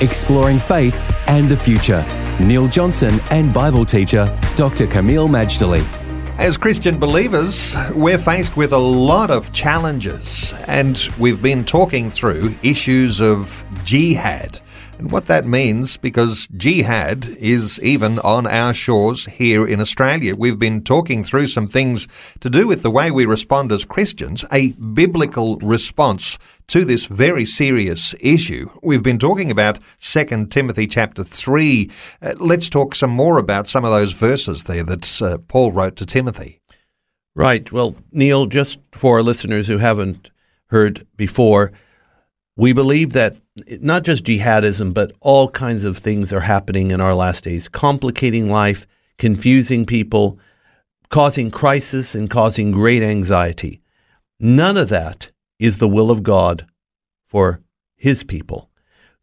exploring faith and the future. Neil Johnson and Bible teacher Dr. Kameel Majdali. As Christian believers, we're faced with a lot of challenges, and we've been talking through issues of jihad and what that means because jihad is even on our shores here in Australia. We've been talking through some things to do with the way we respond as Christians, a biblical response to this very serious issue. We've been talking about 2 Timothy chapter 3. Uh, let's talk some more about some of those verses there that uh, Paul wrote to Timothy. Right. Well, Neil, just for our listeners who haven't heard before, we believe that not just jihadism, but all kinds of things are happening in our last days, complicating life, confusing people, causing crisis, and causing great anxiety. None of that is the will of God for His people.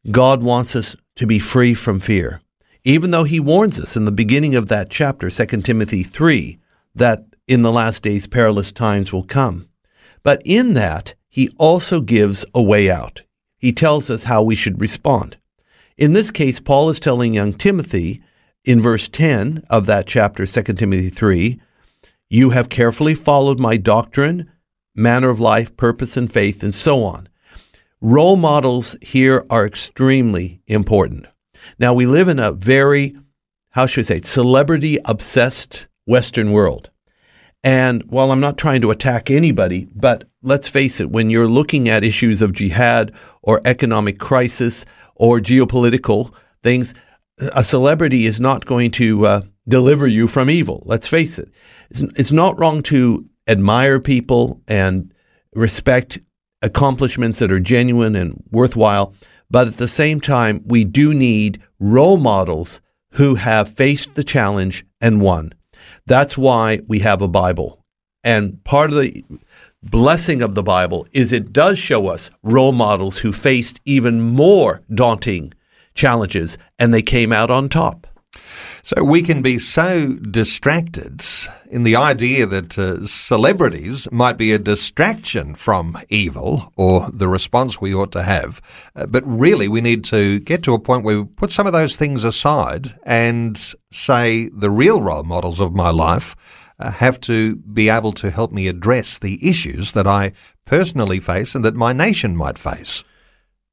God wants us to be free from fear. Even though He warns us in the beginning of that chapter, 2 Timothy 3, that in the last days perilous times will come. But in that, He also gives a way out he tells us how we should respond. In this case, Paul is telling young Timothy in verse 10 of that chapter, 2 Timothy 3, You have carefully followed my doctrine, manner of life, purpose, and faith, and so on. Role models here are extremely important. Now, we live in a very, how should I say, celebrity obsessed Western world. And while I'm not trying to attack anybody, but let's face it, when you're looking at issues of jihad or economic crisis or geopolitical things, a celebrity is not going to uh, deliver you from evil. Let's face it. It's, it's not wrong to admire people and respect accomplishments that are genuine and worthwhile, but at the same time, we do need role models who have faced the challenge and won. That's why we have a Bible. And part of the blessing of the Bible is it does show us role models who faced even more daunting challenges and they came out on top. So we can be so distracted in the idea that uh, celebrities might be a distraction from evil or the response we ought to have. Uh, but really, we need to get to a point where we put some of those things aside and say the real role models of my life have to be able to help me address the issues that I personally face and that my nation might face.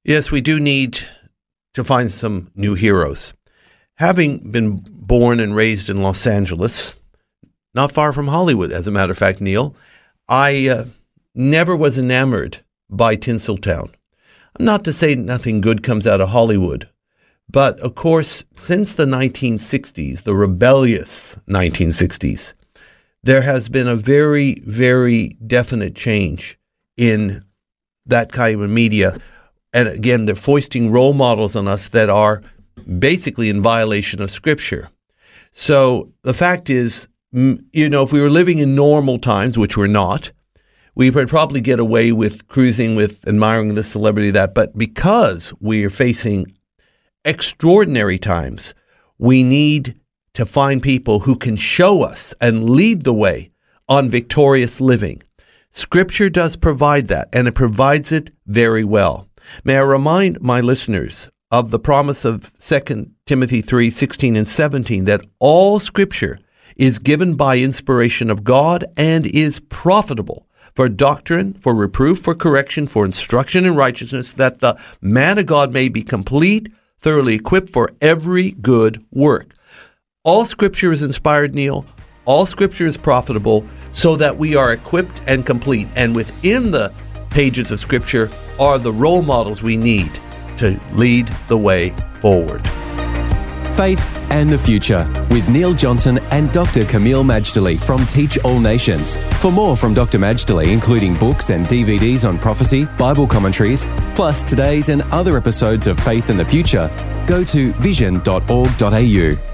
Yes, we do need to find some new heroes. Having been born and raised in Los Angeles, not far from Hollywood, as a matter of fact, Neil, I uh, never was enamored by Tinseltown. Not to say nothing good comes out of Hollywood, but of course, since the 1960s, the rebellious 1960s, there has been a very, very definite change in that kind of media. And again, they're foisting role models on us that are basically in violation of Scripture. So the fact is, you know, if we were living in normal times, which we're not, we would probably get away with cruising with admiring the celebrity that. But because we are facing extraordinary times, we need to find people who can show us and lead the way on victorious living. Scripture does provide that, and it provides it very well. May I remind my listeners of the promise of 2 Timothy 3 16 and 17 that all scripture is given by inspiration of God and is profitable for doctrine, for reproof, for correction, for instruction in righteousness, that the man of God may be complete, thoroughly equipped for every good work. All scripture is inspired, Neil. All scripture is profitable so that we are equipped and complete. And within the pages of scripture are the role models we need to lead the way forward. Faith and the Future with Neil Johnson and Dr. Kameel Majdali from Teach All Nations. For more from Dr. Majdali, including books and DVDs on prophecy, Bible commentaries, plus today's and other episodes of Faith in the Future, go to vision.org.au.